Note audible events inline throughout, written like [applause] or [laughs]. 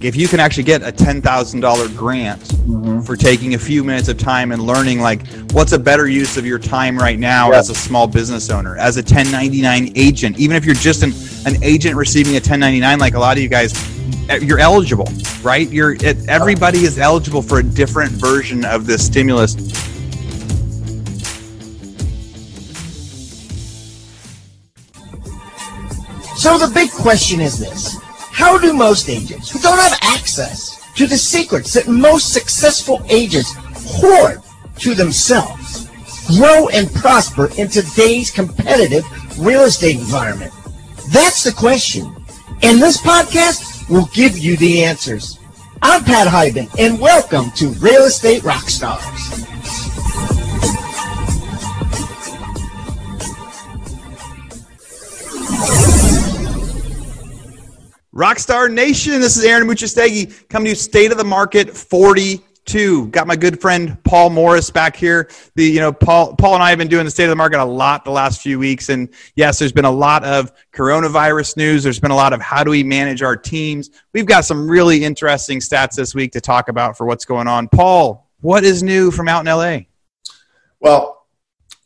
if you can actually get a $10,000 grant mm-hmm. for taking a few minutes of time and learning like what's a better use of your time right now as a small business owner, as a 1099 agent, even if you're just an, an agent receiving a 1099 like a lot of you guys eh, you're eligible, right? You're it, everybody is eligible for a different version of this stimulus. So the big question is this how do most agents who don't have access to the secrets that most successful agents hoard to themselves grow and prosper in today's competitive real estate environment? That's the question. And this podcast will give you the answers. I'm Pat Hiban, and welcome to Real Estate Rockstars. Rockstar Nation, this is Aaron Amuchastegui coming to State of the Market 42. Got my good friend Paul Morris back here. The you know Paul Paul and I have been doing the State of the Market a lot the last few weeks, and yes, there's been a lot of coronavirus news. There's been a lot of how do we manage our teams. We've got some really interesting stats this week to talk about for what's going on. Paul, what is new from out in LA? Well,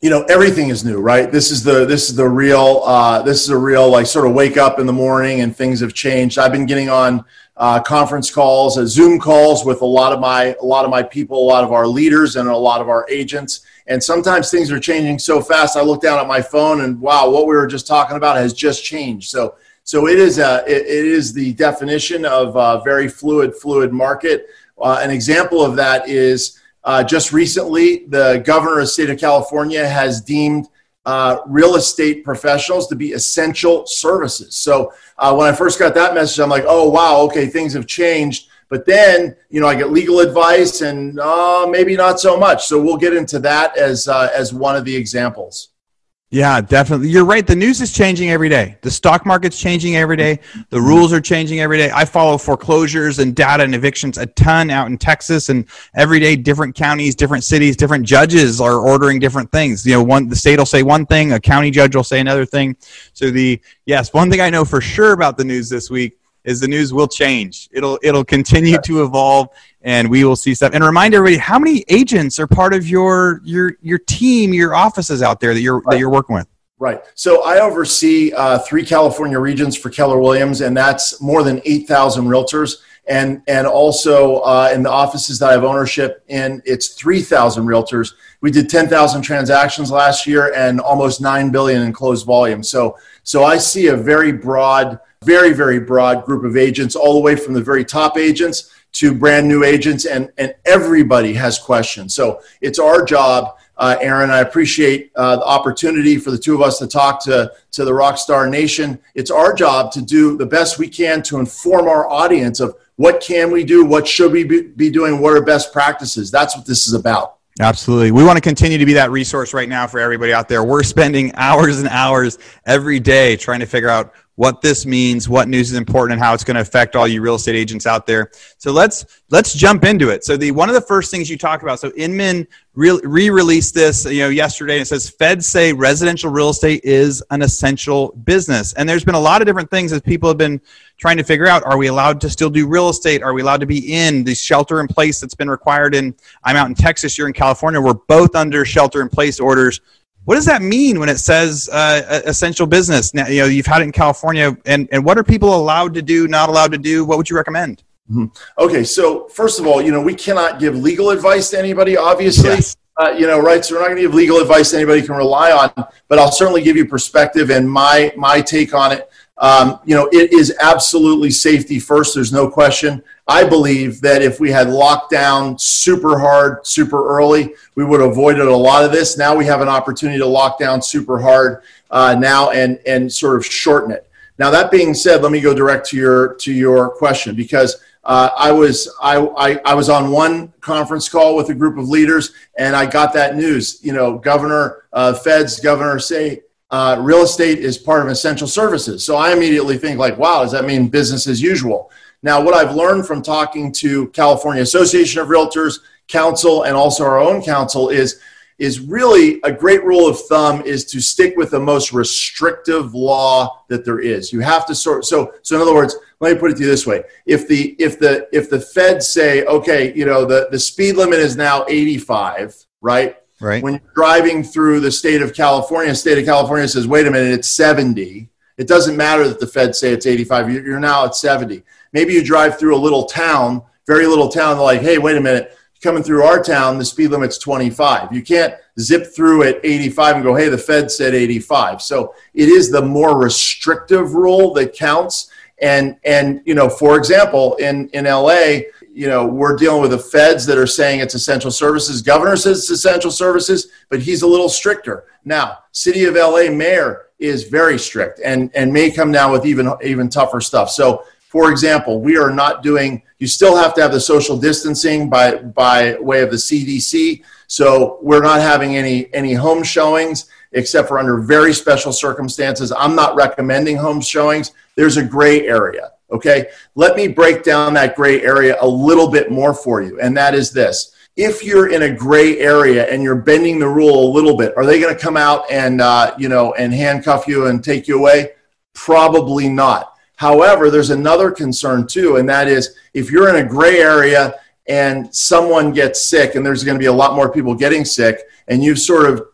you know everything is new right? This is the this is the real uh, this is a real like sort of wake up in the morning and things have changed. I've been getting on uh, conference calls uh, zoom calls with a lot of my a lot of my people a lot of our leaders and a lot of our agents. And sometimes things are changing so fast i look down at my phone and wow what we were just talking about has just changed. So so it is a it, it is the definition of a very fluid fluid market. Uh, an example of that is uh, just recently, the governor of the state of California has deemed uh, real estate professionals to be essential services. So uh, when I first got that message, I'm like, oh, wow, okay, things have changed. But then, you know, I get legal advice and uh, maybe not so much. So we'll get into that as, uh, as one of the examples. Yeah, definitely. You're right. The news is changing every day. The stock market's changing every day. The rules are changing every day. I follow foreclosures and data and evictions a ton out in Texas and every day different counties, different cities, different judges are ordering different things. You know, one the state will say one thing, a county judge will say another thing. So the yes, one thing I know for sure about the news this week is the news will change. It'll it'll continue to evolve, and we will see stuff. And remind everybody, how many agents are part of your your your team, your offices out there that you're that you're working with? Right. So I oversee uh, three California regions for Keller Williams, and that's more than eight thousand realtors. And and also uh, in the offices that I have ownership in, it's three thousand realtors. We did ten thousand transactions last year and almost nine billion in closed volume. So so I see a very broad very, very broad group of agents, all the way from the very top agents to brand new agents, and, and everybody has questions. So it's our job, uh, Aaron. I appreciate uh, the opportunity for the two of us to talk to, to the Rockstar Nation. It's our job to do the best we can to inform our audience of what can we do, what should we be doing, what are best practices. That's what this is about. Absolutely. We want to continue to be that resource right now for everybody out there. We're spending [laughs] hours and hours every day trying to figure out what this means, what news is important, and how it's going to affect all you real estate agents out there. So let's let's jump into it. So the one of the first things you talk about. So Inman re-released this, you know, yesterday. And it says Feds say residential real estate is an essential business, and there's been a lot of different things as people have been trying to figure out: Are we allowed to still do real estate? Are we allowed to be in the shelter in place that's been required? In I'm out in Texas, you're in California. We're both under shelter in place orders what does that mean when it says uh, essential business? Now, you know, you've had it in California, and, and what are people allowed to do, not allowed to do? What would you recommend? Mm-hmm. Okay, so first of all, you know, we cannot give legal advice to anybody, obviously. Yes. Uh, you know, right? So we're not going to give legal advice anybody can rely on, but I'll certainly give you perspective and my my take on it. Um, you know, it is absolutely safety first. There's no question. I believe that if we had locked down super hard, super early, we would have avoided a lot of this. Now we have an opportunity to lock down super hard uh, now and and sort of shorten it. Now that being said, let me go direct to your to your question because uh, I was I, I, I was on one conference call with a group of leaders and I got that news. You know, Governor uh, Feds Governor say uh, real estate is part of essential services. So I immediately think like, wow, does that mean business as usual? Now, what I've learned from talking to California Association of Realtors, counsel, and also our own counsel is is really a great rule of thumb is to stick with the most restrictive law that there is. You have to sort so so in other words, let me put it to you this way. If the if the if the feds say, okay, you know, the, the speed limit is now 85, right? Right. When you're driving through the state of California, state of California says, wait a minute, it's 70. It doesn't matter that the feds say it's 85. You're now at 70. Maybe you drive through a little town, very little town, like, hey, wait a minute, coming through our town, the speed limit's 25. You can't zip through at 85 and go, hey, the Fed said 85. So it is the more restrictive rule that counts. And and you know, for example, in in LA, you know, we're dealing with the feds that are saying it's essential services. Governor says it's essential services, but he's a little stricter. Now, City of LA mayor is very strict and and may come down with even even tougher stuff. So for example, we are not doing, you still have to have the social distancing by, by way of the CDC. So we're not having any, any home showings except for under very special circumstances. I'm not recommending home showings. There's a gray area. Okay. Let me break down that gray area a little bit more for you. And that is this. If you're in a gray area and you're bending the rule a little bit, are they going to come out and, uh, you know, and handcuff you and take you away? Probably not However, there's another concern too, and that is if you're in a gray area and someone gets sick, and there's going to be a lot more people getting sick, and you sort of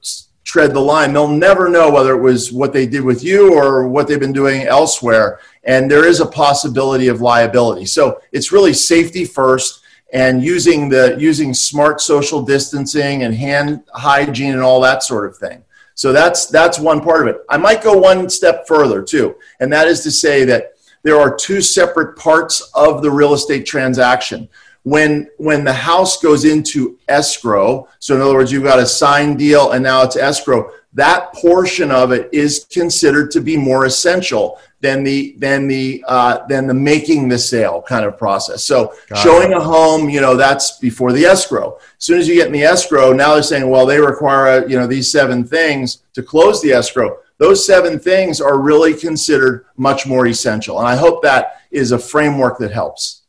tread the line, they'll never know whether it was what they did with you or what they've been doing elsewhere. And there is a possibility of liability. So it's really safety first and using the using smart social distancing and hand hygiene and all that sort of thing. So that's that's one part of it. I might go one step further too, and that is to say that there are two separate parts of the real estate transaction. When when the house goes into escrow, so in other words, you've got a signed deal and now it's escrow, that portion of it is considered to be more essential than the than the uh, than the making the sale kind of process. So Got showing it. a home, you know, that's before the escrow. As soon as you get in the escrow, now they're saying, well, they require you know these seven things to close the escrow. Those seven things are really considered much more essential, and I hope that is a framework that helps.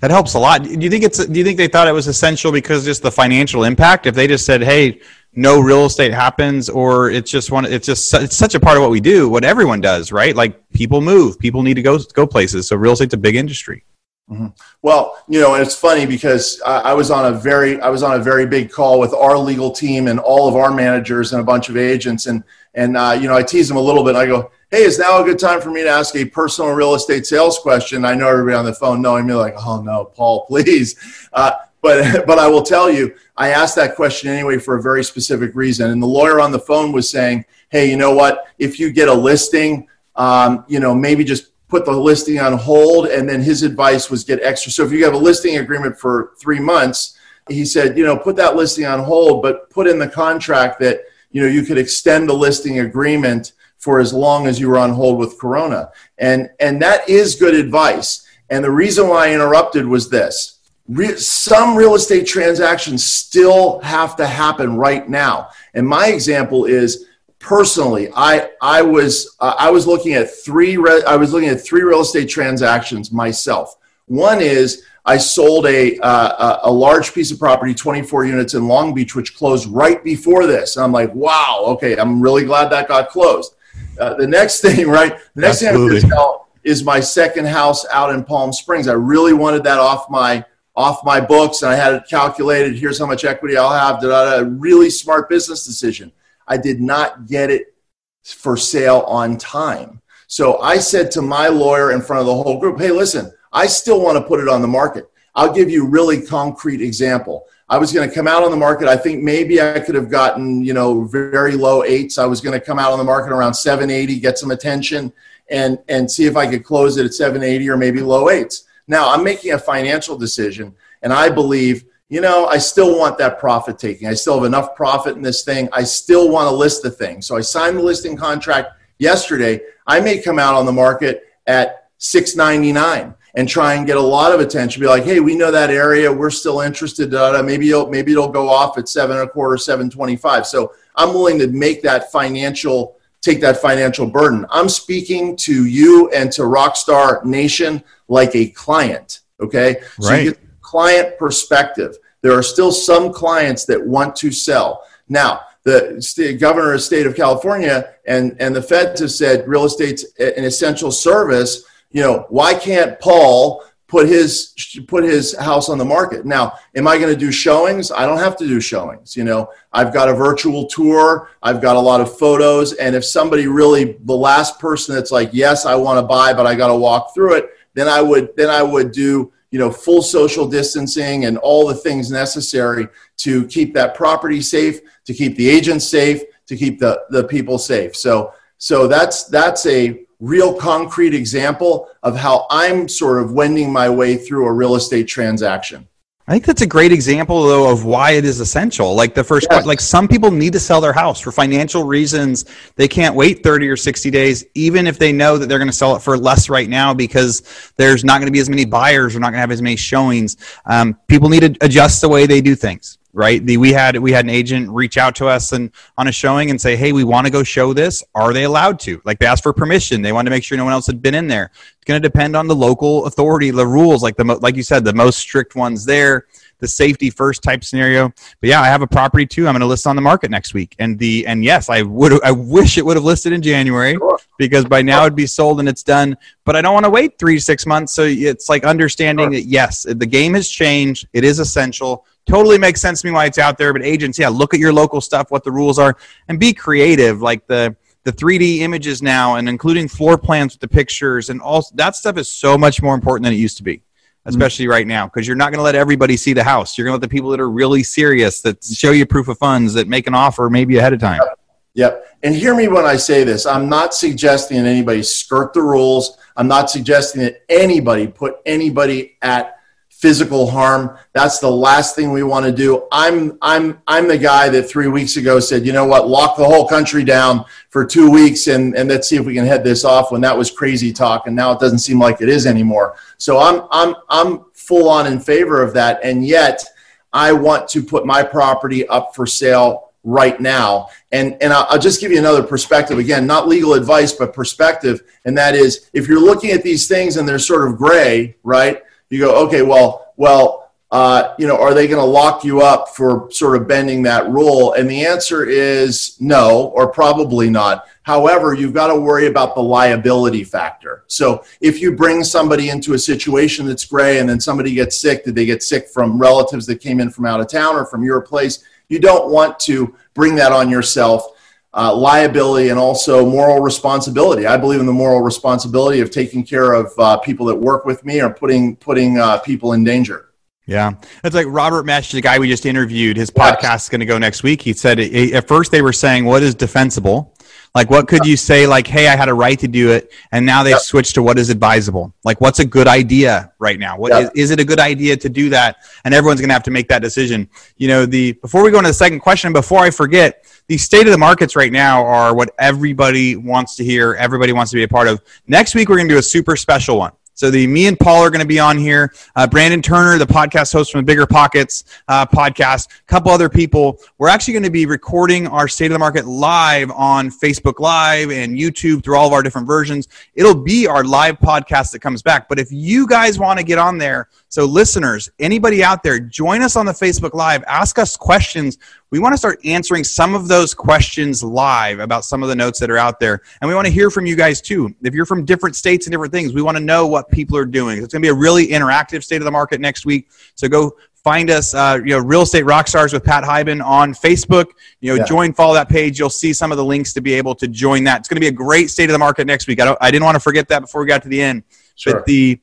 That helps a lot. Do you think it's? Do you think they thought it was essential because just the financial impact? If they just said, "Hey, no real estate happens," or it's just one, it's just it's such a part of what we do, what everyone does, right? Like people move, people need to go go places. So real estate's a big industry. Mm-hmm. Well, you know, and it's funny because I, I, was on a very I was on a very big call with our legal team and all of our managers and a bunch of agents, and and uh, you know, I tease them a little bit. I go, hey, is now a good time for me to ask a personal real estate sales question? I know everybody on the phone knowing me like, oh no, Paul, [laughs] please. Uh, but [laughs] but I will tell you, I asked that question anyway for a very specific reason. And the lawyer on the phone was saying, hey, you know what? If you get a listing, um, you know, maybe just put the listing on hold. And then his advice was get extra. So if you have a listing agreement for three months, he said, you know, put that listing on hold, but put in the contract that you know you could extend the listing agreement for as long as you were on hold with Corona. And, and that is good advice. And the reason why I interrupted was this. Re- some real estate transactions still have to happen right now. And my example is personally, I, I was, uh, I was looking at three, re- I was looking at three real estate transactions myself. One is I sold a, uh, a large piece of property, 24 units in Long Beach, which closed right before this. And I'm like, wow, okay, I'm really glad that got closed. Uh, the next [laughs] thing, right? The next Absolutely. thing I'm going to sell is my second house out in Palm Springs. I really wanted that off my off my books, and I had it calculated. Here's how much equity I'll have. Did a really smart business decision. I did not get it for sale on time. So I said to my lawyer in front of the whole group, "Hey, listen, I still want to put it on the market. I'll give you a really concrete example. I was going to come out on the market. I think maybe I could have gotten, you know, very low eights. I was going to come out on the market around 780, get some attention, and and see if I could close it at 780 or maybe low eights. Now I'm making a financial decision, and I believe, you know, I still want that profit taking. I still have enough profit in this thing. I still want to list the thing. So I signed the listing contract yesterday. I may come out on the market at 699 and try and get a lot of attention. Be like, hey, we know that area. We're still interested. Maybe it'll, maybe it'll go off at seven and a quarter, seven twenty-five. So I'm willing to make that financial take that financial burden. I'm speaking to you and to Rockstar Nation like a client. Okay, so right. client perspective. There are still some clients that want to sell. Now, the state, governor of the state of California and, and the feds have said real estate's an essential service. You know, why can't Paul put his put his house on the market. Now, am I going to do showings? I don't have to do showings. You know, I've got a virtual tour. I've got a lot of photos, and if somebody really the last person that's like, yes, I want to buy, but I got to walk through it, then I would then I would do you know full social distancing and all the things necessary to keep that property safe, to keep the agents safe, to keep the the people safe. So so that's that's a real concrete example of how I'm sort of wending my way through a real estate transaction. I think that's a great example though of why it is essential. Like the first yes. like some people need to sell their house for financial reasons. They can't wait 30 or 60 days even if they know that they're going to sell it for less right now because there's not going to be as many buyers or not going to have as many showings. Um, people need to adjust the way they do things right? The, we had we had an agent reach out to us and on a showing and say, "Hey, we want to go show this. Are they allowed to?" Like they asked for permission. They wanted to make sure no one else had been in there. It's going to depend on the local authority, the rules, like the like you said, the most strict ones there the safety first type scenario. But yeah, I have a property too. I'm going to list on the market next week. And the and yes, I would I wish it would have listed in January sure. because by now it'd be sold and it's done. But I don't want to wait three to six months. So it's like understanding sure. that yes, the game has changed. It is essential. Totally makes sense to me why it's out there. But agents, yeah, look at your local stuff, what the rules are, and be creative. Like the the 3D images now and including floor plans with the pictures and all that stuff is so much more important than it used to be. Mm-hmm. especially right now, because you're not going to let everybody see the house. You're going to let the people that are really serious, that show you proof of funds, that make an offer maybe ahead of time. Yep. yep. And hear me when I say this. I'm not suggesting that anybody skirt the rules. I'm not suggesting that anybody put anybody at physical harm. That's the last thing we want to do. I'm I'm I'm the guy that three weeks ago said, you know what, lock the whole country down for two weeks and, and let's see if we can head this off when that was crazy talk and now it doesn't seem like it is anymore. So I'm I'm I'm full on in favor of that. And yet I want to put my property up for sale right now. And, and I'll, just give you another perspective. Again, not legal advice, but perspective. And that is if you're looking at these things and they're sort of gray, right? You go, okay, well, well, uh, you know, are they going to lock you up for sort of bending that rule? And the answer is no, or probably not. However, you've got to worry about the liability factor. So if you bring somebody into a situation that's gray and then somebody gets sick, did they get sick from relatives that came in from out of town or from your place? You don't want to bring that on yourself uh, liability and also moral responsibility. I believe in the moral responsibility of taking care of uh, people that work with me or putting putting uh, people in danger. Yeah, it's like Robert Mesh, the guy we just interviewed. His podcast yes. is going to go next week. He said at first they were saying, "What is defensible?" Like, what could you say? Like, hey, I had a right to do it, and now they've yep. switched to what is advisable. Like, what's a good idea right now? What yep. is, is it a good idea to do that? And everyone's going to have to make that decision. You know, the before we go into the second question, before I forget, the state of the markets right now are what everybody wants to hear. Everybody wants to be a part of. Next week, we're going to do a super special one. So the me and Paul are going to be on here. Uh, Brandon Turner, the podcast host from the Bigger Pockets uh, podcast, a couple other people. We're actually going to be recording our State of the Market live on Facebook Live and YouTube through all of our different versions. It'll be our live podcast that comes back. But if you guys want to get on there, so listeners, anybody out there, join us on the Facebook Live. Ask us questions we want to start answering some of those questions live about some of the notes that are out there. And we want to hear from you guys too. If you're from different states and different things, we want to know what people are doing. It's going to be a really interactive state of the market next week. So go find us, uh, you know, Real Estate Rockstars with Pat Hiban on Facebook. You know, yeah. join, follow that page. You'll see some of the links to be able to join that. It's going to be a great state of the market next week. I, don't, I didn't want to forget that before we got to the end. Sure. But the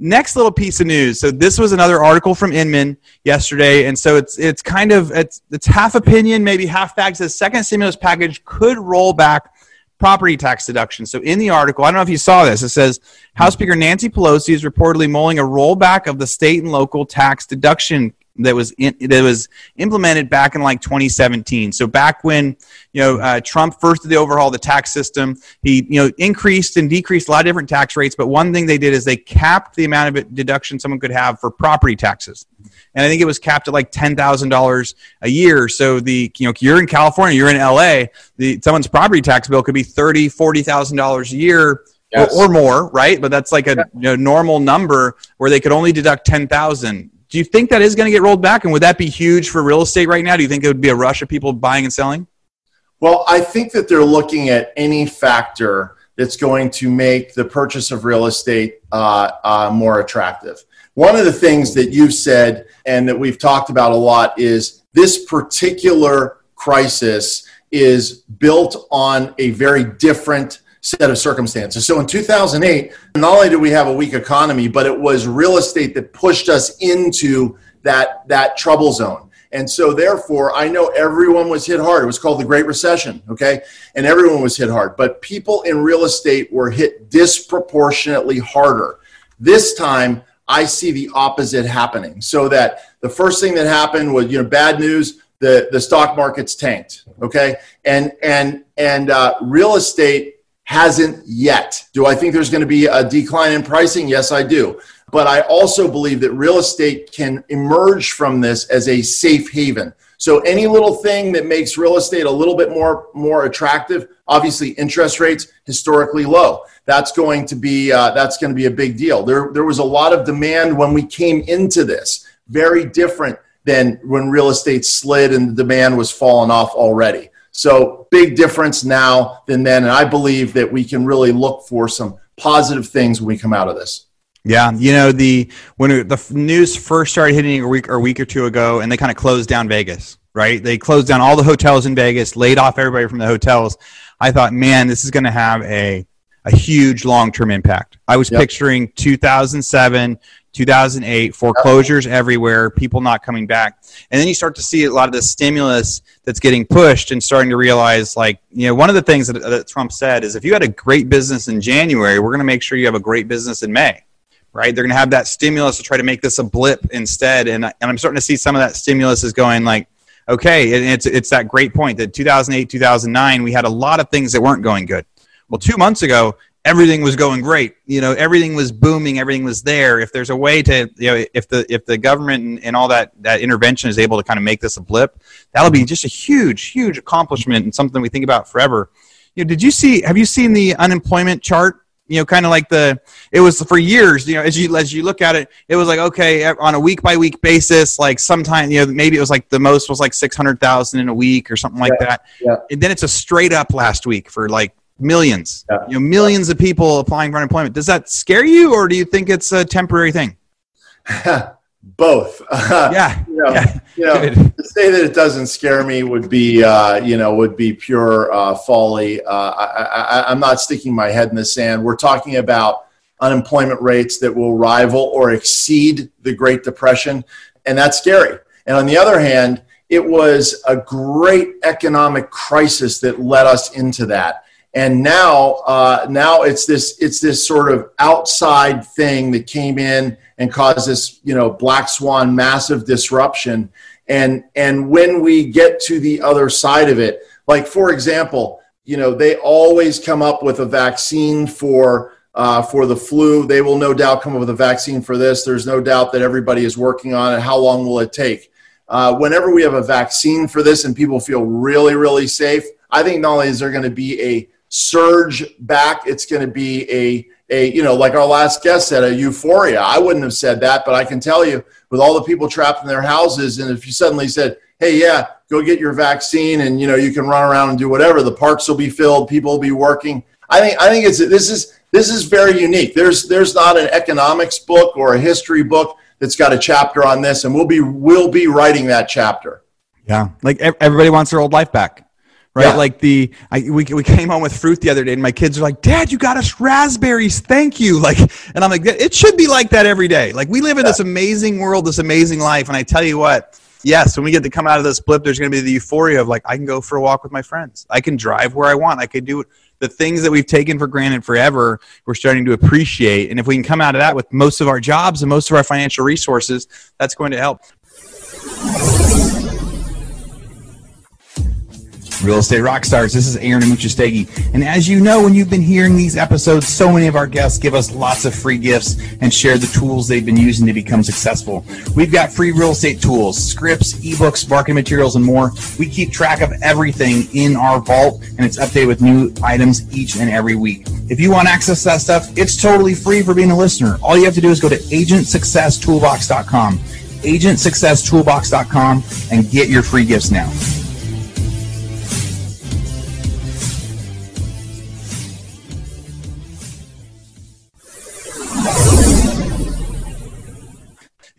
Next little piece of news. So this was another article from Inman yesterday, and so it's it's kind of it's it's half opinion, maybe half fact. The second stimulus package could roll back property tax deduction. So in the article, I don't know if you saw this. It says House Speaker Nancy Pelosi is reportedly mulling a rollback of the state and local tax deduction that was in, that was implemented back in like 2017. So back when you know uh, Trump first did the overhaul of the tax system, he you know increased and decreased a lot of different tax rates. But one thing they did is they capped the amount of deduction someone could have for property taxes, and I think it was capped at like ten thousand dollars a year. So the you know you're in California, you're in LA, the someone's property tax bill could be thirty, forty thousand dollars a year. Yes. Or, or, more, right? But that's like a you know, normal number where they could only deduct ten thousand Do you think that is going to get rolled back? And would that be huge for real estate right now? Do you think it would be a rush of people buying and selling? Well, I think that they're looking at any factor that's going to make the purchase of real estate uh, uh, more attractive. One of the things that you've said and that we've talked about a lot is this particular crisis is built on a very different set of circumstances. So in 2008, not only did we have a weak economy, but it was real estate that pushed us into that, that trouble zone. And so, therefore, I know everyone was hit hard. It was called the Great Recession, okay? And everyone was hit hard. But people in real estate were hit disproportionately harder. This time, I see the opposite happening. So that the first thing that happened was, you know, bad news. The, the stock market's tanked, okay, and and and uh, real estate hasn't yet. Do I think there's going to be a decline in pricing? Yes, I do. But I also believe that real estate can emerge from this as a safe haven. So any little thing that makes real estate a little bit more more attractive, obviously interest rates historically low. That's going to be uh, that's going to be a big deal. There there was a lot of demand when we came into this, very different than when real estate slid and the demand was falling off already. So big difference now than then, and I believe that we can really look for some positive things when we come out of this. Yeah, you know the when it, the news first started hitting a week or a week or two ago, and they kind of closed down Vegas. Right, they closed down all the hotels in Vegas, laid off everybody from the hotels. I thought, man, this is going to have a a huge long term impact. I was yep. picturing 2007, 2008, foreclosures everywhere, people not coming back. And then you start to see a lot of the stimulus that's getting pushed and starting to realize, like, you know, one of the things that, that Trump said is if you had a great business in January, we're going to make sure you have a great business in May right? They're going to have that stimulus to try to make this a blip instead. And, and I'm starting to see some of that stimulus is going like, okay, and it's, it's that great point that 2008, 2009, we had a lot of things that weren't going good. Well, two months ago, everything was going great. You know, everything was booming, everything was there. If there's a way to, you know, if the if the government and, and all that that intervention is able to kind of make this a blip, that'll be just a huge, huge accomplishment and something we think about forever. You know, did you see? Have you seen the unemployment chart you know kind of like the it was for years you know as you as you look at it it was like okay on a week by week basis like sometime you know maybe it was like the most was like 600,000 in a week or something like yeah, that yeah. and then it's a straight up last week for like millions yeah. you know millions of people applying for unemployment does that scare you or do you think it's a temporary thing [laughs] both. [laughs] yeah. you know, yeah. You know to say that it doesn't scare me would be, uh, you know, would be pure uh, folly. Uh, I, am not sticking my head in the sand. We're talking about unemployment rates that will rival or exceed the Great Depression, and that's scary. And on the other hand, it was a great economic crisis that led us into that and now uh, now it's this it's this sort of outside thing that came in and caused this you know black swan massive disruption. And and when we get to the other side of it like for example you know they always come up with a vaccine for uh, for the flu. They will no doubt come up with a vaccine for this. There's no doubt that everybody is working on it. How long will it take? Uh, whenever we have a vaccine for this and people feel really really safe i think not only is there going to be a surge back. It's going to be a a you know like our last guest said a euphoria. I wouldn't have said that, but I can tell you with all the people trapped in their houses, and if you suddenly said, "Hey, yeah, go get your vaccine," and you know you can run around and do whatever, the parks will be filled, people will be working. I think I think it's this is this is very unique. There's there's not an economics book or a history book that's got a chapter on this, and we'll be we'll be writing that chapter. Yeah, like everybody wants their old life back right? Yeah. Like the I, we we came home with fruit the other day, and my kids are like, "Dad, you got us raspberries, thank you!" Like, and I'm like, "It should be like that every day." Like we live in yeah. this amazing world, this amazing life, and I tell you what. Yes, when we get to come out of this blip, there's going to be the euphoria of like I can go for a walk with my friends. I can drive where I want. I can do the things that we've taken for granted forever. We're starting to appreciate, and if we can come out of that with most of our jobs and most of our financial resources, that's going to help. Real Estate Rockstars. This is Aaron Amuchastegui. And as you know, when you've been hearing these episodes, so many of our guests give us lots of free gifts and share the tools they've been using to become successful. We've got free real estate tools, scripts, ebooks, marketing materials, and more. We keep track of everything in our vault, and it's updated with new items each and every week. If you want access to that stuff, it's totally free for being a listener. All you have to do is go to agentsuccesstoolbox.com agentsuccesstoolbox.com and get your free gifts now.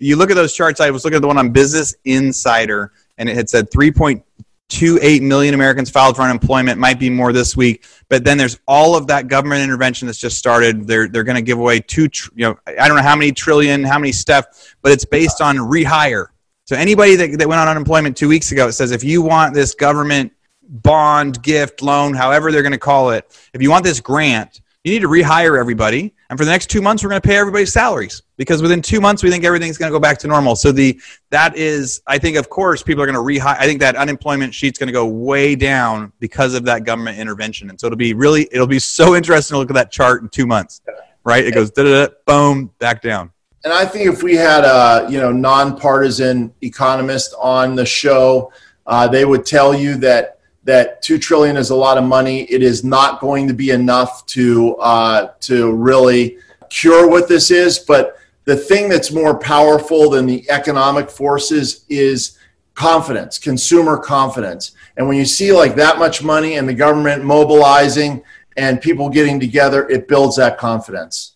You look at those charts. I was looking at the one on Business Insider, and it had said 3.28 million Americans filed for unemployment. Might be more this week, but then there's all of that government intervention that's just started. They're they're going to give away two. Tr- you know, I don't know how many trillion, how many stuff, but it's based on rehire. So anybody that, that went on unemployment two weeks ago, it says if you want this government bond, gift, loan, however they're going to call it, if you want this grant, you need to rehire everybody. And for the next two months, we're going to pay everybody's salaries because within two months, we think everything's going to go back to normal. So the that is, I think, of course, people are going to rehire. I think that unemployment sheet's going to go way down because of that government intervention. And so it'll be really, it'll be so interesting to look at that chart in two months, right? It goes da da boom, back down. And I think if we had a you know nonpartisan economist on the show, uh, they would tell you that that two trillion is a lot of money. It is not going to be enough to uh, to really cure what this is. But the thing that's more powerful than the economic forces is confidence, consumer confidence. And when you see like that much money and the government mobilizing and people getting together, it builds that confidence.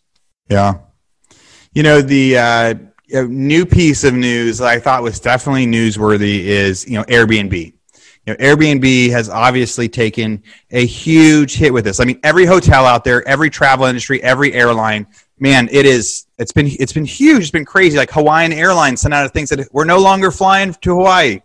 Yeah. You know, the uh, new piece of news that I thought was definitely newsworthy is, you know, Airbnb you know, Airbnb has obviously taken a huge hit with this. I mean, every hotel out there, every travel industry, every airline, man, it is. It's been it's been huge. It's been crazy. Like Hawaiian Airlines sent out a thing that we're no longer flying to Hawaii.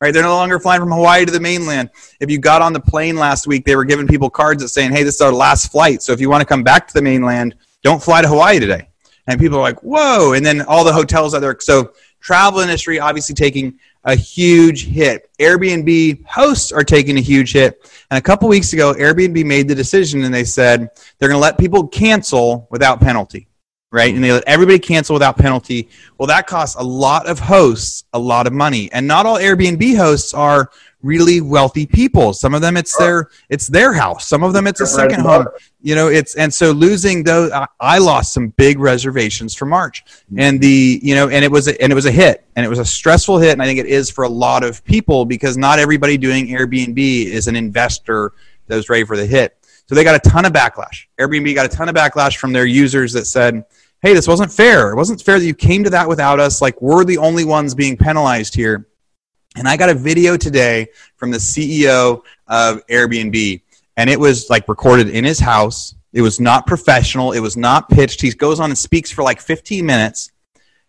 Right, they're no longer flying from Hawaii to the mainland. If you got on the plane last week, they were giving people cards that saying, "Hey, this is our last flight. So if you want to come back to the mainland, don't fly to Hawaii today." And people are like, "Whoa!" And then all the hotels out there. So travel industry obviously taking a huge hit. Airbnb hosts are taking a huge hit. And a couple weeks ago, Airbnb made the decision and they said they're going to let people cancel without penalty, right? And they let everybody cancel without penalty. Well, that costs a lot of hosts a lot of money. And not all Airbnb hosts are really wealthy people. Some of them it's their it's their house. Some of them it's a second home. You know, it's and so losing those I lost some big reservations for March. Mm-hmm. And the you know, and it was a, and it was a hit. And it was a stressful hit and I think it is for a lot of people because not everybody doing Airbnb is an investor that was ready for the hit. So they got a ton of backlash. Airbnb got a ton of backlash from their users that said, "Hey, this wasn't fair. It wasn't fair that you came to that without us. Like we're the only ones being penalized here." And I got a video today from the CEO of Airbnb, and it was like recorded in his house. It was not professional. It was not pitched. He goes on and speaks for like 15 minutes,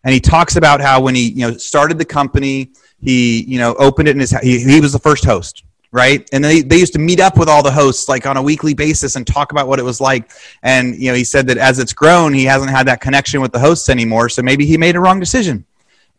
and he talks about how when he you know started the company, he you know opened it in his he, he was the first host right and they, they used to meet up with all the hosts like on a weekly basis and talk about what it was like and you know he said that as it's grown he hasn't had that connection with the hosts anymore so maybe he made a wrong decision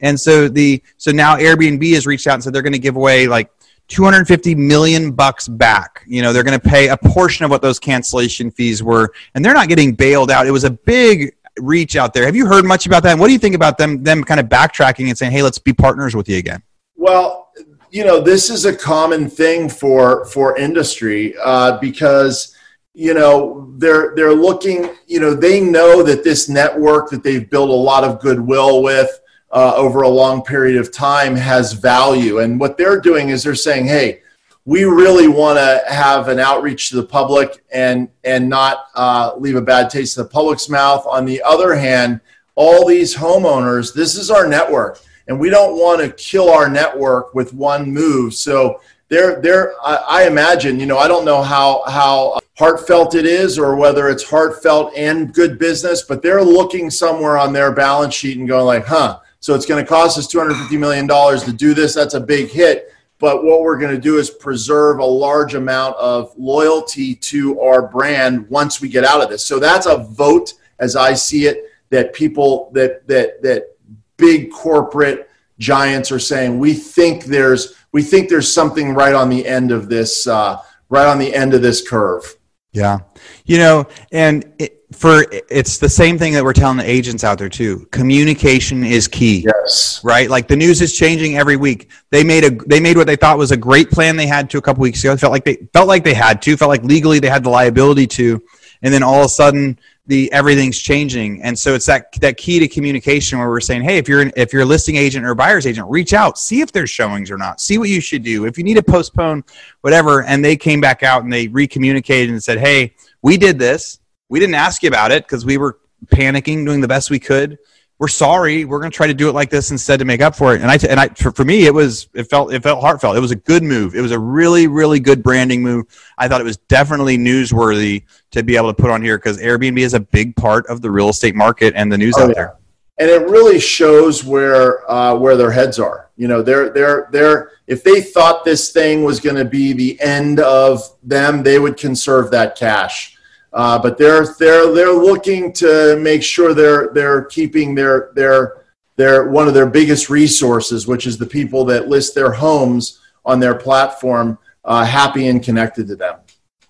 and so the so now Airbnb has reached out and said they're going to give away like 250 million bucks back. You know, they're going to pay a portion of what those cancellation fees were, and they're not getting bailed out. It was a big reach out there. Have you heard much about that? And what do you think about them them kind of backtracking and saying, "Hey, let's be partners with you again"? Well, you know, this is a common thing for for industry uh, because you know they're they're looking. You know, they know that this network that they've built a lot of goodwill with uh, over a long period of time has value. And what they're doing is they're saying, hey, we really want to have an outreach to the public and and not uh, leave a bad taste in the public's mouth. On the other hand, all these homeowners, this is our network, and we don't want to kill our network with one move. So they're they're I, I imagine, you know, I don't know how how heartfelt it is or whether it's heartfelt and good business, but they're looking somewhere on their balance sheet and going like, huh so it's going to cost us $250 million to do this. That's a big hit. But what we're going to do is preserve a large amount of loyalty to our brand once we get out of this. So that's a vote, as I see it, that people that that that big corporate giants are saying we think there's we think there's something right on the end of this uh, right on the end of this curve. Yeah, you know, and it, for it's the same thing that we're telling the agents out there too. Communication is key. Yes. Right? Like the news is changing every week. They made a they made what they thought was a great plan they had to a couple weeks ago. Felt like they felt like they had to, felt like legally they had the liability to, and then all of a sudden the everything's changing. And so it's that that key to communication where we're saying hey if you're an, if you're a listing agent or a buyer's agent reach out see if there's showings or not. See what you should do. If you need to postpone whatever. And they came back out and they recommunicated and said hey we did this. We didn't ask you about it because we were panicking doing the best we could we're sorry. We're going to try to do it like this instead to make up for it. And I, and I, for, for me, it was, it felt, it felt heartfelt. It was a good move. It was a really, really good branding move. I thought it was definitely newsworthy to be able to put on here because Airbnb is a big part of the real estate market and the news oh, out yeah. there. And it really shows where, uh, where their heads are. You know, they're, they're, they're, if they thought this thing was going to be the end of them, they would conserve that cash uh, but they're they're they're looking to make sure they're they're keeping their their their one of their biggest resources, which is the people that list their homes on their platform, uh, happy and connected to them.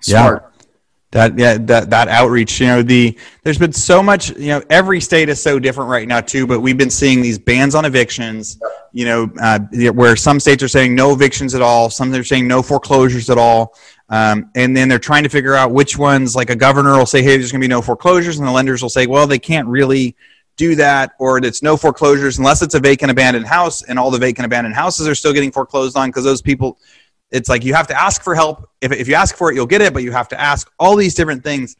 Smart. Yeah. That yeah that that outreach you know the there's been so much you know every state is so different right now too but we've been seeing these bans on evictions you know uh, where some states are saying no evictions at all some they're saying no foreclosures at all um, and then they're trying to figure out which ones, like a governor will say, hey, there's going to be no foreclosures. And the lenders will say, well, they can't really do that, or it's no foreclosures unless it's a vacant abandoned house. And all the vacant abandoned houses are still getting foreclosed on because those people, it's like you have to ask for help. If, if you ask for it, you'll get it, but you have to ask all these different things.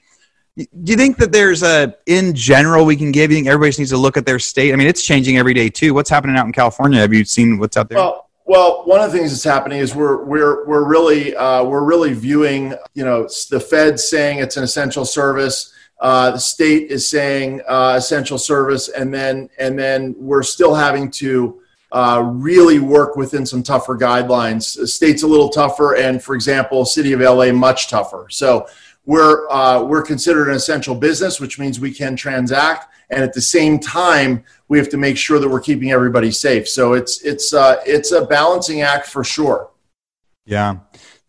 Do you think that there's a, in general, we can give? You think everybody needs to look at their state? I mean, it's changing every day too. What's happening out in California? Have you seen what's out there? Well, well, one of the things that's happening is we're we're we're really uh, we're really viewing you know the Fed saying it's an essential service, uh, the state is saying uh, essential service, and then and then we're still having to uh, really work within some tougher guidelines. State's a little tougher, and for example, city of LA much tougher. So we're uh, we're considered an essential business, which means we can transact and at the same time we have to make sure that we're keeping everybody safe. So it's it's uh, it's a balancing act for sure. Yeah.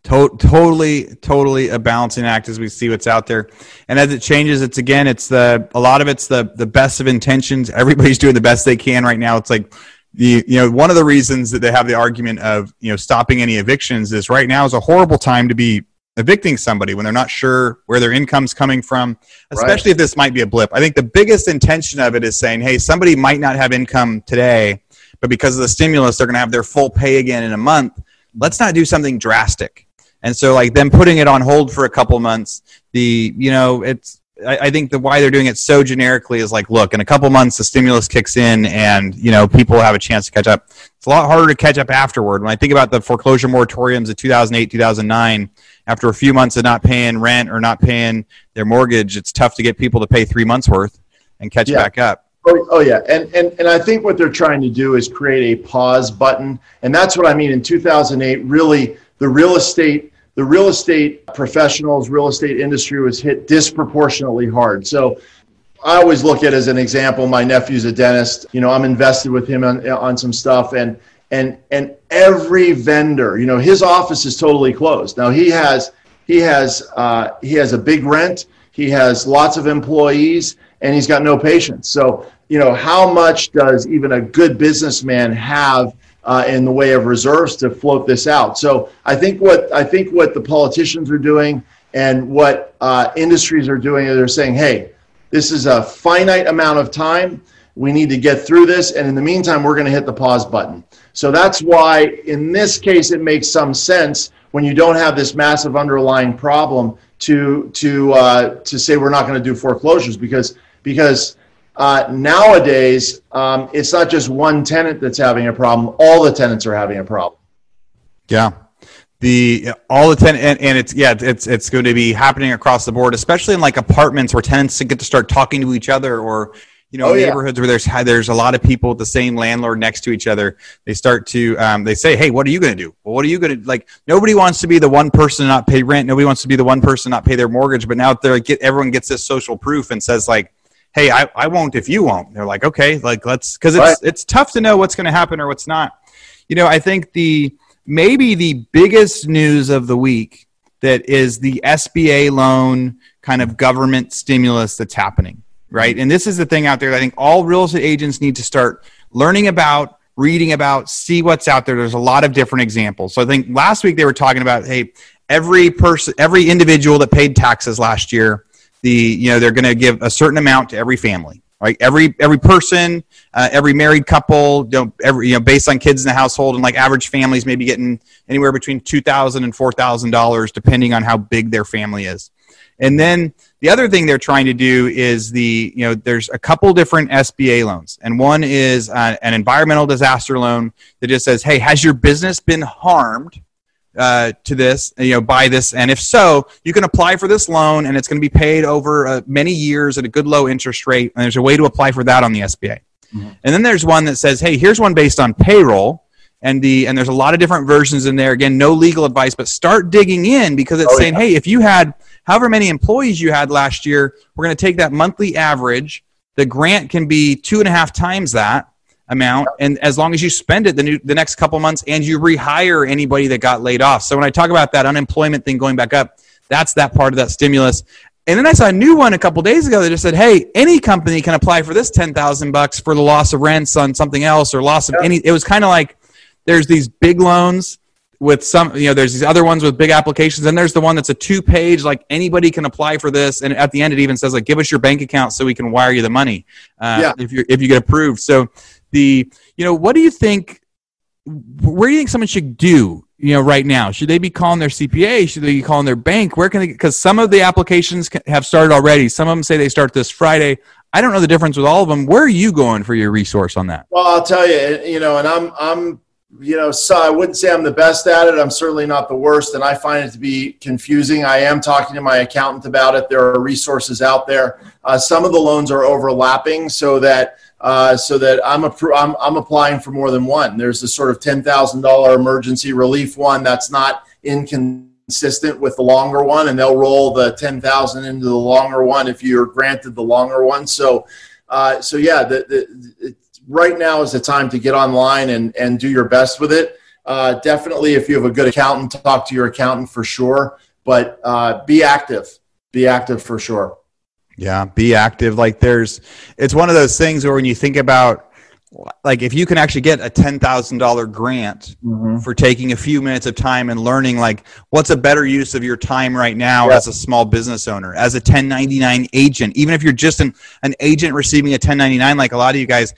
To- totally totally a balancing act as we see what's out there. And as it changes it's again it's the a lot of it's the the best of intentions. Everybody's doing the best they can right now. It's like the you know one of the reasons that they have the argument of you know stopping any evictions is right now is a horrible time to be evicting somebody when they're not sure where their income's coming from, especially right. if this might be a blip. I think the biggest intention of it is saying, hey, somebody might not have income today, but because of the stimulus, they're going to have their full pay again in a month. Let's not do something drastic. And so, like them putting it on hold for a couple months, the you know, it's I, I think the why they're doing it so generically is like, look, in a couple months the stimulus kicks in, and you know people have a chance to catch up. It's a lot harder to catch up afterward. When I think about the foreclosure moratoriums of 2008, 2009, after a few months of not paying rent or not paying their mortgage, it's tough to get people to pay three months worth and catch yeah. back up. Oh, oh, yeah, and, and and I think what they're trying to do is create a pause button, and that's what I mean. In 2008, really, the real estate the real estate professionals, real estate industry was hit disproportionately hard. So I always look at as an example, my nephew's a dentist. You know, I'm invested with him on, on some stuff and and and every vendor, you know, his office is totally closed. Now he has he has uh, he has a big rent, he has lots of employees, and he's got no patients. So, you know, how much does even a good businessman have uh, in the way of reserves to float this out. So I think what I think what the politicians are doing and what uh, industries are doing is they're saying, hey, this is a finite amount of time. We need to get through this, and in the meantime, we're going to hit the pause button. So that's why, in this case, it makes some sense when you don't have this massive underlying problem to to uh, to say we're not going to do foreclosures because because uh, nowadays, um, it's not just one tenant that's having a problem; all the tenants are having a problem. Yeah, the all the tenant and, and, it's yeah it's it's going to be happening across the board, especially in like apartments where tenants get to start talking to each other or you know oh, neighborhoods yeah. where there's there's a lot of people with the same landlord next to each other. They start to um, they say hey what are you going to do? Well what are you going to like nobody wants to be the one person not pay rent. Nobody wants to be the one person not pay their mortgage. But now they're get everyone gets this social proof and says like hey, I, I won't if you won't. They're like, okay, like let's because it's right. it's tough to know what's going to happen or what's not. You know, I think the maybe the biggest news of the week that is the SBA loan kind of government stimulus that's happening, right? And this is the thing out there that I think all real estate agents need to start learning about, reading about, see what's out there. There's a lot of different examples. So I think last week they were talking about, hey, every person, every individual that paid taxes last year the you know they're going to give a certain amount to every family right every every person uh, every married couple you know, every you know based on kids in the household and like average families maybe getting anywhere between two thousand and four thousand dollars depending on how big their family is and then the other thing they're trying to do is the you know there's a couple different SBA loans, and one is uh, an environmental disaster loan that just says, hey, has your business been harmed? Uh, to this, you know, buy this, and if so, you can apply for this loan, and it's going to be paid over uh, many years at a good low interest rate. And there's a way to apply for that on the SBA. Mm-hmm. And then there's one that says, hey, here's one based on payroll, and the and there's a lot of different versions in there. Again, no legal advice, but start digging in because it's oh, saying, yeah. hey, if you had however many employees you had last year, we're going to take that monthly average. The grant can be two and a half times that amount, and as long as you spend it the new, the next couple months, and you rehire anybody that got laid off. So when I talk about that unemployment thing going back up, that's that part of that stimulus. And then I saw a new one a couple days ago that just said, "Hey, any company can apply for this ten thousand bucks for the loss of rents on something else or loss of any." It was kind of like there's these big loans with some you know there's these other ones with big applications and there's the one that's a two page like anybody can apply for this and at the end it even says like give us your bank account so we can wire you the money uh, yeah. if you if you get approved. So the you know what do you think where do you think someone should do you know right now? Should they be calling their cpa should they be calling their bank? Where can they because some of the applications have started already. Some of them say they start this friday. I don't know the difference with all of them. Where are you going for your resource on that? Well i'll tell you you know and i'm i'm you know, so I wouldn't say I'm the best at it. I'm certainly not the worst, and I find it to be confusing. I am talking to my accountant about it. There are resources out there. Uh, some of the loans are overlapping, so that uh, so that I'm, a, I'm I'm applying for more than one. There's a sort of ten thousand dollar emergency relief one that's not inconsistent with the longer one, and they'll roll the ten thousand into the longer one if you're granted the longer one. So. Uh, so yeah, the, the, right now is the time to get online and, and do your best with it. Uh, definitely, if you have a good accountant, talk to your accountant for sure. But uh, be active. Be active for sure. Yeah, be active. Like there's, it's one of those things where when you think about like if you can actually get a $10,000 grant mm-hmm. for taking a few minutes of time and learning like what's a better use of your time right now as a small business owner as a 1099 agent? Even if you're just an, an agent receiving a 1099 like a lot of you guys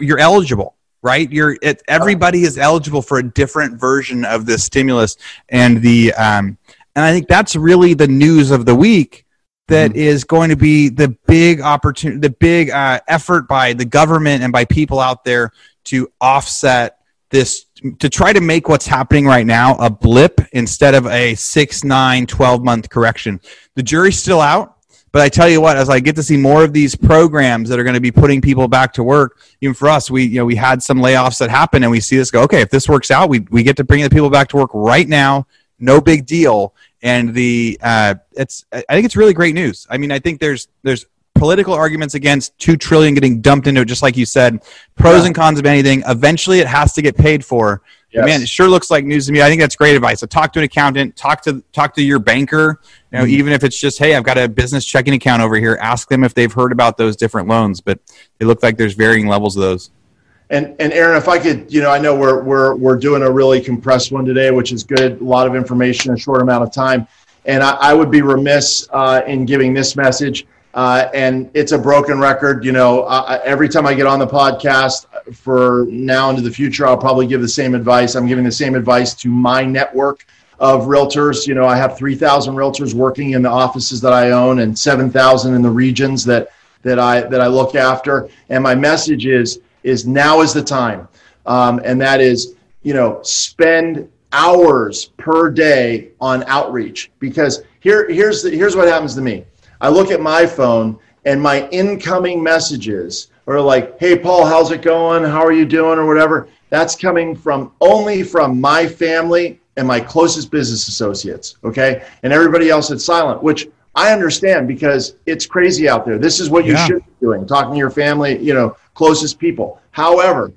you're eligible right? You're it, everybody is eligible for a different version of this stimulus and the um, and i think that's really the news of the week that mm-hmm. is going to be the big opportunity, the big uh, effort by the government and by people out there to offset this, to try to make what's happening right now a blip instead of a six, nine, 12 month correction. The jury's still out. But I tell you what, as I get to see more of these programs that are going to be putting people back to work, even for us, we you know we had some layoffs that happen, and we see this go. Okay, if this works out, we we get to bring the people back to work right now. No big deal and the uh, it's I think it's really great news. I mean, I think there's there's political arguments against two trillion getting dumped into it, just like you said. Pros yeah. and cons of anything. Eventually, it has to get paid for. Yes. Man, it sure looks like news to me. I think that's great advice. So talk to an accountant, talk to talk to your banker. You know, mm-hmm. even if it's just, hey, I've got a business checking account over here. Ask them if they've heard about those different loans. But they look like there's varying levels of those. And and Aaron, if I could, you know, I know we're we're we're doing a really compressed one today, which is good. A lot of information in a short amount of time. And I, I would be remiss uh, in giving this message. Uh, and it's a broken record. You know, uh, every time I get on the podcast for now into the future, I'll probably give the same advice. I'm giving the same advice to my network of realtors. You know, I have 3,000 realtors working in the offices that I own and 7,000 in the regions that that I that I look after. And my message is is now is the time, um, and that is you know spend hours per day on outreach because here here's the, here's what happens to me. I look at my phone and my incoming messages are like, "Hey Paul, how's it going? How are you doing?" or whatever. That's coming from only from my family and my closest business associates, okay? And everybody else is silent, which I understand because it's crazy out there. This is what you yeah. should be doing, talking to your family, you know, closest people. However,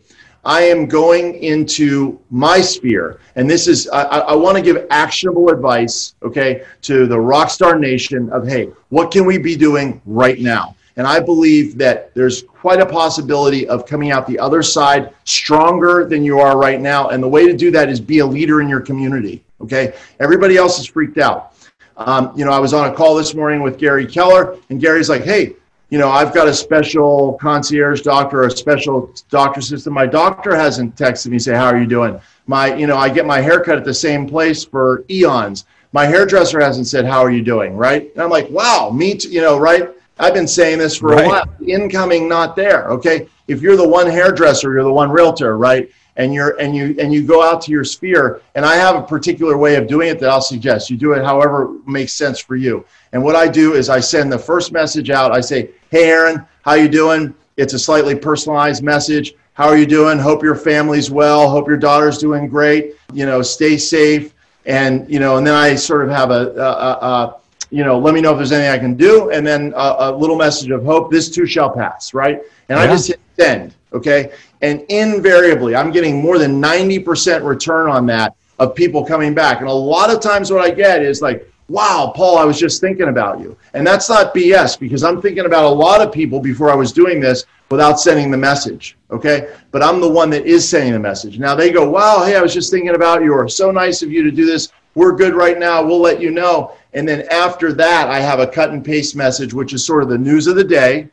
I am going into my sphere, and this is, I, I want to give actionable advice, okay, to the Rockstar Nation of, hey, what can we be doing right now? And I believe that there's quite a possibility of coming out the other side stronger than you are right now. And the way to do that is be a leader in your community, okay? Everybody else is freaked out. Um, you know, I was on a call this morning with Gary Keller, and Gary's like, "Hey, you know, I've got a special concierge doctor, a special doctor system. My doctor hasn't texted me say, "How are you doing?" My, you know, I get my haircut at the same place for eons. My hairdresser hasn't said, "How are you doing?" Right? And I'm like, "Wow, me too." You know, right? I've been saying this for right. a while. Incoming, not there. Okay. If you're the one hairdresser, you're the one realtor, right? And you're and you and you go out to your sphere. And I have a particular way of doing it that I'll suggest. You do it however makes sense for you. And what I do is I send the first message out. I say, "Hey, Aaron, how you doing?" It's a slightly personalized message. How are you doing? Hope your family's well. Hope your daughter's doing great. You know, stay safe. And you know, and then I sort of have a, a, a you know, let me know if there's anything I can do, and then a, a little message of hope. This too shall pass, right? And yeah. I just hit send, okay? And invariably, I'm getting more than 90% return on that of people coming back. And a lot of times, what I get is like, wow, Paul, I was just thinking about you. And that's not BS because I'm thinking about a lot of people before I was doing this without sending the message. Okay. But I'm the one that is sending the message. Now they go, wow, hey, I was just thinking about you, or so nice of you to do this. We're good right now. We'll let you know. And then after that, I have a cut and paste message, which is sort of the news of the day.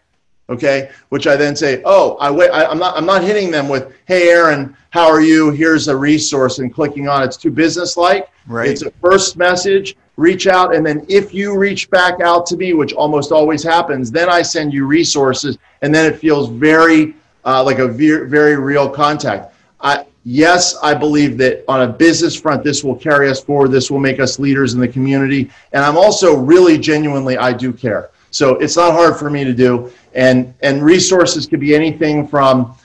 Okay, which I then say, oh, I wait. I, I'm not. I'm not hitting them with, "Hey, Aaron, how are you? Here's a resource," and clicking on. It's too business-like. Right. It's a first message. Reach out, and then if you reach back out to me, which almost always happens, then I send you resources, and then it feels very uh, like a very, very real contact. I, yes, I believe that on a business front, this will carry us forward. This will make us leaders in the community. And I'm also really genuinely, I do care. So it's not hard for me to do. And, and resources could be anything from,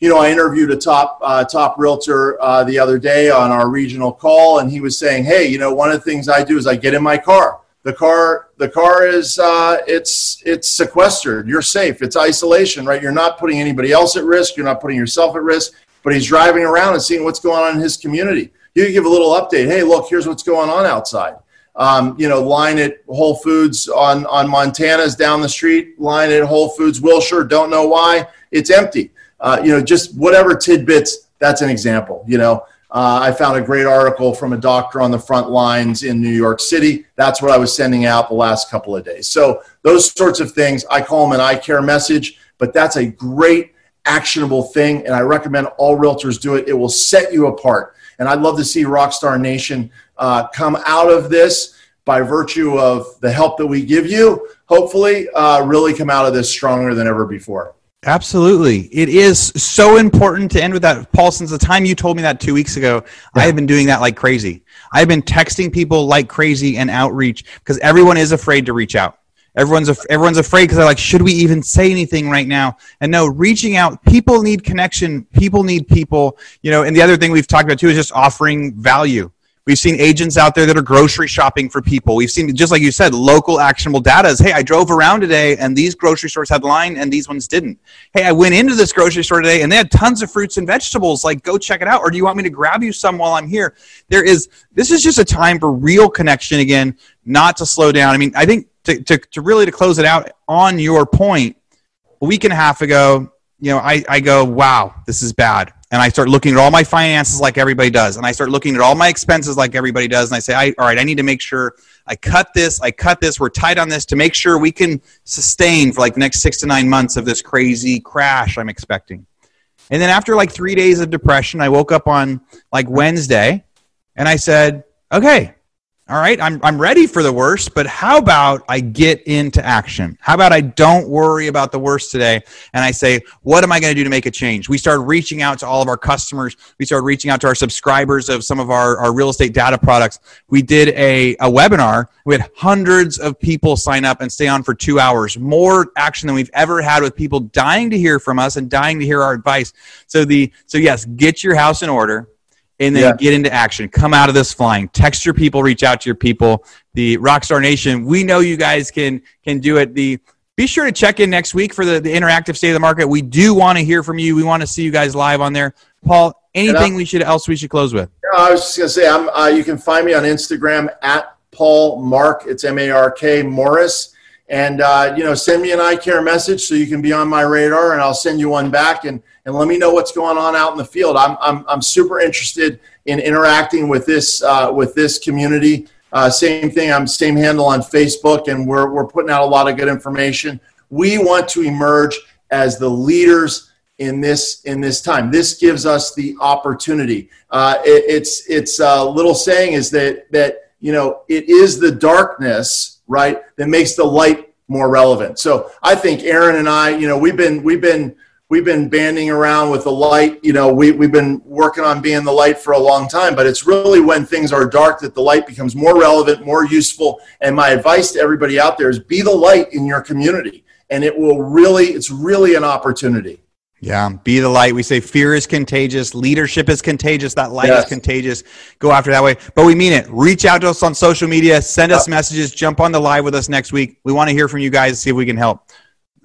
you know, I interviewed a top uh, top realtor uh, the other day on our regional call, and he was saying, "Hey, you know, one of the things I do is I get in my car. The car, the car is uh, it's it's sequestered. You're safe. It's isolation, right? You're not putting anybody else at risk. You're not putting yourself at risk but he's driving around and seeing what's going on in his community. You give a little update. Hey, look, here's what's going on outside. Um, you know, line at Whole Foods on on Montana's down the street. Line at Whole Foods Wilshire. Don't know why it's empty. Uh, you know, just whatever tidbits. That's an example. You know, uh, I found a great article from a doctor on the front lines in New York City. That's what I was sending out the last couple of days. So those sorts of things, I call them an eye care message. But that's a great actionable thing, and I recommend all realtors do it. It will set you apart. And I'd love to see Rockstar Nation uh, come out of this by virtue of the help that we give you, hopefully, uh, really come out of this stronger than ever before. Absolutely. It is so important to end with that. Paul, since the time you told me that two weeks ago, yeah. I have been doing that like crazy. I've been texting people like crazy and outreach because everyone is afraid to reach out. Everyone's af- everyone's afraid because they're like, should we even say anything right now? And no, reaching out. People need connection. People need people. You know. And the other thing we've talked about too is just offering value. We've seen agents out there that are grocery shopping for people. We've seen, just like you said, local actionable data is, hey, I drove around today and these grocery stores had line and these ones didn't. Hey, I went into this grocery store today and they had tons of fruits and vegetables. Like, go check it out. Or do you want me to grab you some while I'm here? There is, this is just a time for real connection again, not to slow down. I mean, I think to, to, to really to close it out on your point, a week and a half ago, you know, I, I go, wow, this is bad. And I start looking at all my finances like everybody does. And I start looking at all my expenses like everybody does. And I say, I, all right, I need to make sure I cut this, I cut this, we're tight on this to make sure we can sustain for like the next six to nine months of this crazy crash I'm expecting. And then after like three days of depression, I woke up on like Wednesday and I said, okay, all right, I'm, I'm ready for the worst, but how about I get into action? How about I don't worry about the worst today and I say, what am I going to do to make a change? We started reaching out to all of our customers. We started reaching out to our subscribers of some of our, our real estate data products. We did a, a webinar. We had hundreds of people sign up and stay on for two hours. More action than we've ever had with people dying to hear from us and dying to hear our advice. So the so yes, get your house in order and then yeah. get into action. Come out of this flying. Text your people, reach out to your people. The Rockstar Nation, we know you guys can can do it. The be sure to check in next week for the, the interactive state of the market. We do want to hear from you. We want to see you guys live on there. Paul, anything we should else we should close with? I was just gonna say, I'm. Uh, you can find me on Instagram at Paul Mark. It's M A R K Morris. And uh, you know, send me an eye care message so you can be on my radar, and I'll send you one back. And and let me know what's going on out in the field. I'm, I'm, I'm super interested in interacting with this, uh, with this community. Uh, same thing. I'm same handle on Facebook, and we're we're putting out a lot of good information. We want to emerge as the leaders in this in this time. This gives us the opportunity. Uh, it, it's it's a little saying is that that you know it is the darkness right that makes the light more relevant. So I think Aaron and I, you know, we've been we've been we've been banding around with the light. You know, we, we've been working on being the light for a long time, but it's really when things are dark that the light becomes more relevant, more useful. And my advice to everybody out there is be the light in your community. And it will really, it's really an opportunity. Yeah, be the light. We say fear is contagious, leadership is contagious, that light yes. is contagious. Go after that way. But we mean it. Reach out to us on social media, send us uh, messages, jump on the live with us next week. We want to hear from you guys, see if we can help.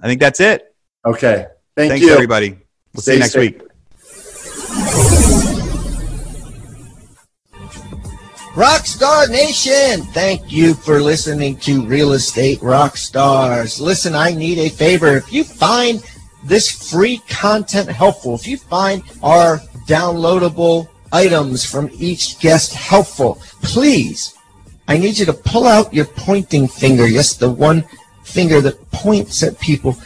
I think that's it. Okay. Thank Thanks, you. everybody. We'll Stay see you next safe. week. Rockstar Nation, thank you for listening to Real Estate Rockstars. Listen, I need a favor. If you find this free content helpful, if you find our downloadable items from each guest helpful, please, I need you to pull out your pointing finger. Yes, the one finger that points at people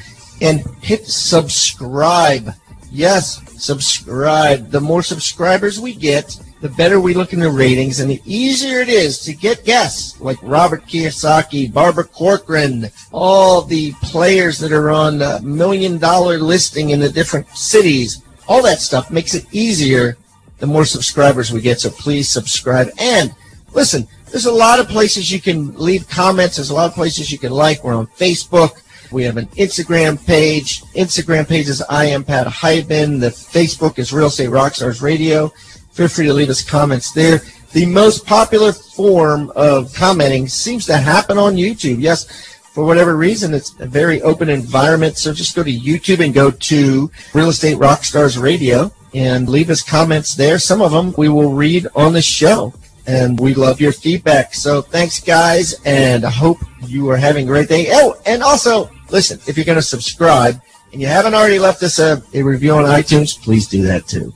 and hit subscribe. Yes, subscribe. The more subscribers we get, the better we look in the ratings and the easier it is to get guests like Robert Kiyosaki, Barbara Corcoran, all the players that are on the million dollar listing in the different cities. All that stuff makes it easier the more subscribers we get. So please subscribe. And listen, there's a lot of places you can leave comments. There's a lot of places you can like. We're on Facebook. We have an Instagram page. Instagram page is I am Pat Hiban. The Facebook is Real Estate Rockstars Radio. Feel free to leave us comments there. The most popular form of commenting seems to happen on YouTube. Yes, for whatever reason, it's a very open environment. So just go to YouTube and go to Real Estate Rockstars Radio and leave us comments there. Some of them we will read on the show and we love your feedback. So thanks, guys, and I hope you are having a great day. Oh, and also, listen, if you're going to subscribe and you haven't already left us a, a review on iTunes, please do that too.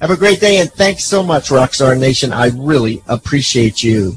Have a great day, and thanks so much, Rockstar Nation. I really appreciate you.